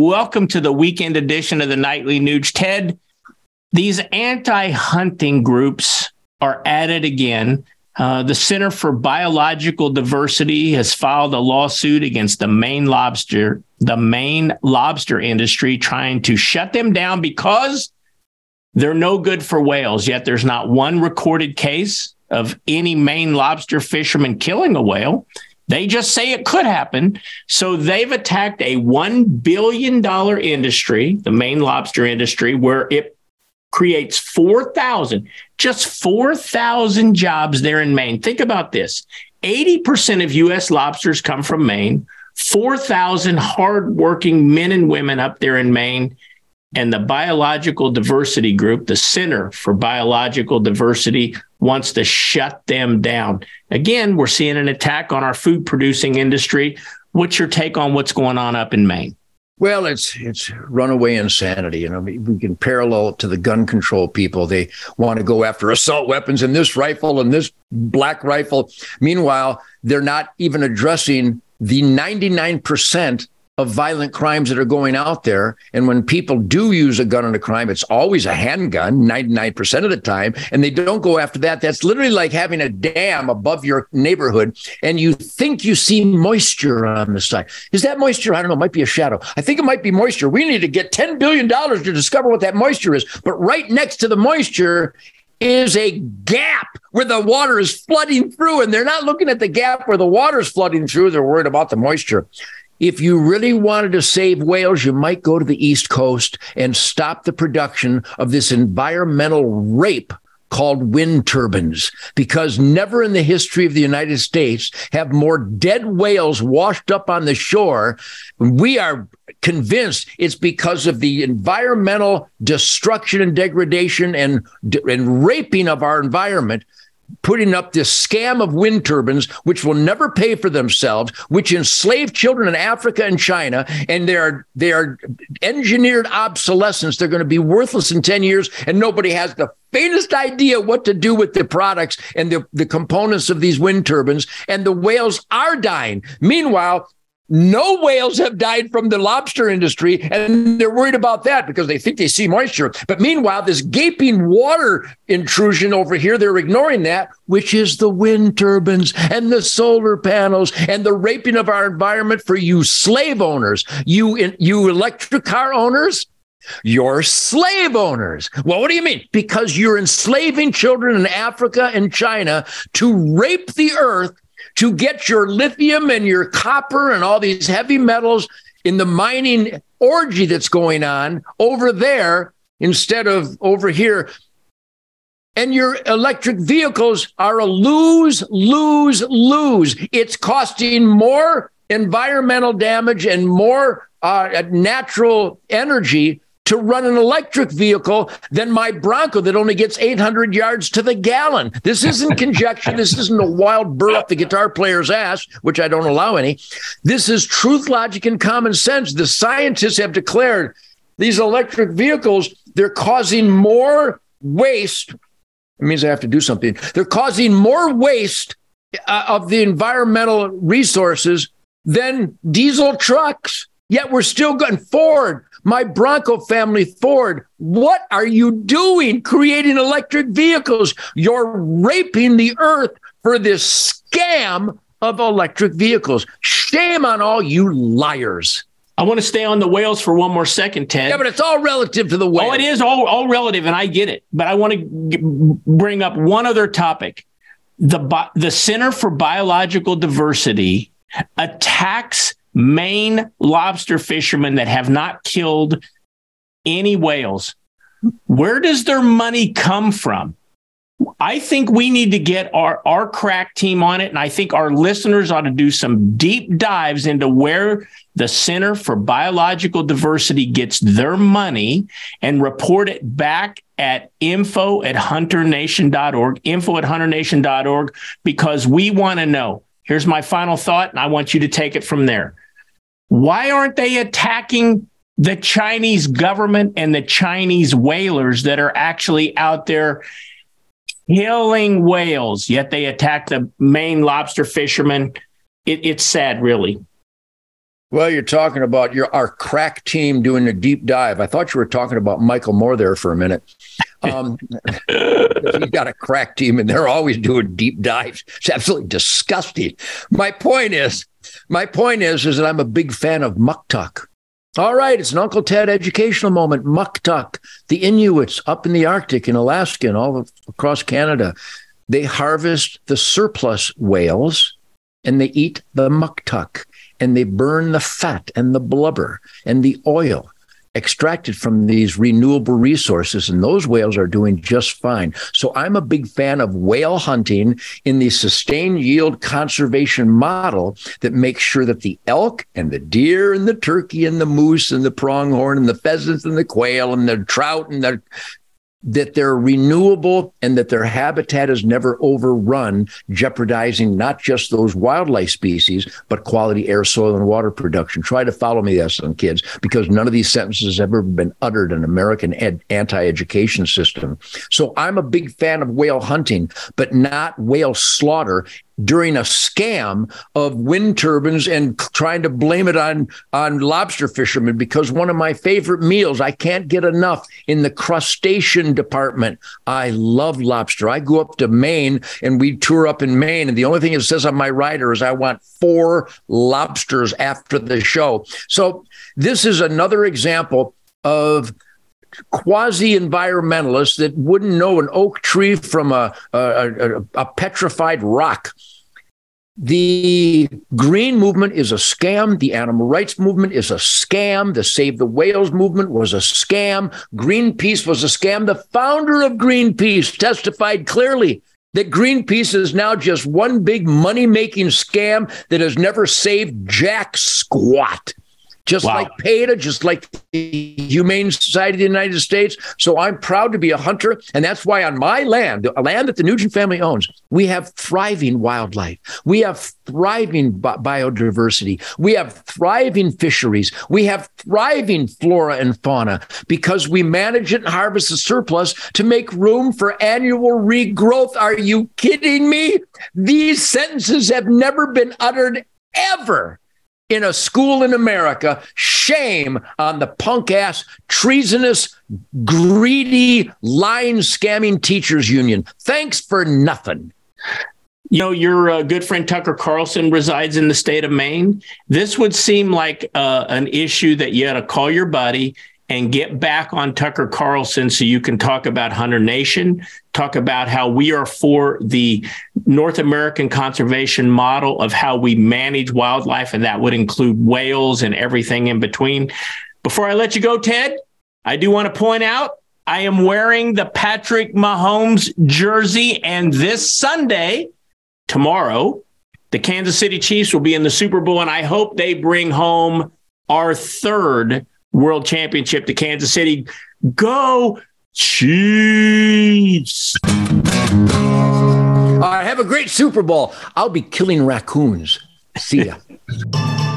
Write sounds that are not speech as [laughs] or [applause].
Welcome to the weekend edition of the Nightly Nuge. Ted, these anti hunting groups are at it again. Uh, the Center for Biological Diversity has filed a lawsuit against the Maine lobster, the Maine lobster industry, trying to shut them down because they're no good for whales. Yet there's not one recorded case of any Maine lobster fisherman killing a whale. They just say it could happen. So they've attacked a $1 billion industry, the Maine lobster industry, where it creates 4,000, just 4,000 jobs there in Maine. Think about this 80% of U.S. lobsters come from Maine, 4,000 hardworking men and women up there in Maine. And the Biological Diversity Group, the Center for Biological Diversity, wants to shut them down. Again, we're seeing an attack on our food producing industry. What's your take on what's going on up in Maine? Well, it's it's runaway insanity. You know, we can parallel it to the gun control people. They want to go after assault weapons and this rifle and this black rifle. Meanwhile, they're not even addressing the 99% of violent crimes that are going out there. And when people do use a gun in a crime, it's always a handgun 99% of the time. And they don't go after that. That's literally like having a dam above your neighborhood and you think you see moisture on the side. Is that moisture? I don't know. It might be a shadow. I think it might be moisture. We need to get $10 billion to discover what that moisture is. But right next to the moisture is a gap where the water is flooding through, and they're not looking at the gap where the water is flooding through. They're worried about the moisture. If you really wanted to save whales, you might go to the East Coast and stop the production of this environmental rape called wind turbines because never in the history of the United States have more dead whales washed up on the shore. We are convinced it's because of the environmental destruction and degradation and, and raping of our environment putting up this scam of wind turbines, which will never pay for themselves, which enslave children in Africa and China, and they are they are engineered obsolescence. They're going to be worthless in 10 years, and nobody has the faintest idea what to do with the products and the, the components of these wind turbines, and the whales are dying. Meanwhile, no whales have died from the lobster industry, and they're worried about that because they think they see moisture. But meanwhile, this gaping water intrusion over here, they're ignoring that, which is the wind turbines and the solar panels and the raping of our environment for you slave owners, you you electric car owners. You're slave owners. Well, what do you mean? Because you're enslaving children in Africa and China to rape the earth to get your lithium and your copper and all these heavy metals in the mining orgy that's going on over there instead of over here. And your electric vehicles are a lose, lose, lose. It's costing more environmental damage and more uh, natural energy to run an electric vehicle than my Bronco that only gets 800 yards to the gallon. This isn't conjecture. this isn't a wild burr up the guitar player's ass, which I don't allow any. This is truth, logic, and common sense. The scientists have declared these electric vehicles, they're causing more waste. It means I have to do something. They're causing more waste uh, of the environmental resources than diesel trucks. Yet we're still going Ford, my Bronco family, Ford. What are you doing creating electric vehicles? You're raping the earth for this scam of electric vehicles. Shame on all you liars. I want to stay on the whales for one more second, Ted. Yeah, but it's all relative to the whales. Oh, it is all, all relative, and I get it. But I want to bring up one other topic. The, the Center for Biological Diversity attacks Maine lobster fishermen that have not killed any whales. Where does their money come from? I think we need to get our, our crack team on it. And I think our listeners ought to do some deep dives into where the Center for Biological Diversity gets their money and report it back at info at hunternation.org, info at hunternation.org, because we want to know. Here's my final thought, and I want you to take it from there. Why aren't they attacking the Chinese government and the Chinese whalers that are actually out there killing whales, yet they attack the Maine lobster fishermen? It, it's sad, really. Well, you're talking about your our crack team doing a deep dive. I thought you were talking about Michael Moore there for a minute. Um, he's got a crack team, and they're always doing deep dives. It's absolutely disgusting. My point is, my point is, is that I'm a big fan of Muktuk. All right, it's an Uncle Ted educational moment. Muktuk, the Inuits up in the Arctic, in Alaska, and all across Canada, they harvest the surplus whales and they eat the muktuk and they burn the fat and the blubber and the oil extracted from these renewable resources, and those whales are doing just fine. So I'm a big fan of whale hunting in the sustained yield conservation model that makes sure that the elk and the deer and the turkey and the moose and the pronghorn and the pheasants and the quail and the trout and the that they're renewable and that their habitat is never overrun, jeopardizing not just those wildlife species, but quality air, soil, and water production. Try to follow me some kids, because none of these sentences have ever been uttered in American ed- anti-education system. So I'm a big fan of whale hunting, but not whale slaughter during a scam of wind turbines and trying to blame it on on lobster fishermen because one of my favorite meals I can't get enough in the crustacean department. I love lobster. I go up to Maine and we tour up in Maine and the only thing it says on my rider is I want four lobsters after the show. So this is another example of quasi environmentalists that wouldn't know an oak tree from a, a, a, a petrified rock. The green movement is a scam. The animal rights movement is a scam. The Save the Whales movement was a scam. Greenpeace was a scam. The founder of Greenpeace testified clearly that Greenpeace is now just one big money making scam that has never saved jack squat just wow. like PETA, just like the Humane Society of the United States. So I'm proud to be a hunter. And that's why on my land, a land that the Nugent family owns, we have thriving wildlife. We have thriving bi- biodiversity. We have thriving fisheries. We have thriving flora and fauna because we manage it and harvest the surplus to make room for annual regrowth. Are you kidding me? These sentences have never been uttered ever in a school in America. Shame on the punk ass, treasonous, greedy, line scamming teachers union. Thanks for nothing. You know, your uh, good friend Tucker Carlson resides in the state of Maine. This would seem like uh, an issue that you ought to call your buddy and get back on Tucker Carlson so you can talk about Hunter Nation, talk about how we are for the North American conservation model of how we manage wildlife, and that would include whales and everything in between. Before I let you go, Ted, I do want to point out I am wearing the Patrick Mahomes jersey, and this Sunday, tomorrow, the Kansas City Chiefs will be in the Super Bowl, and I hope they bring home our third World Championship to Kansas City. Go Chiefs! All right, have a great Super Bowl. I'll be killing raccoons. See ya. [laughs]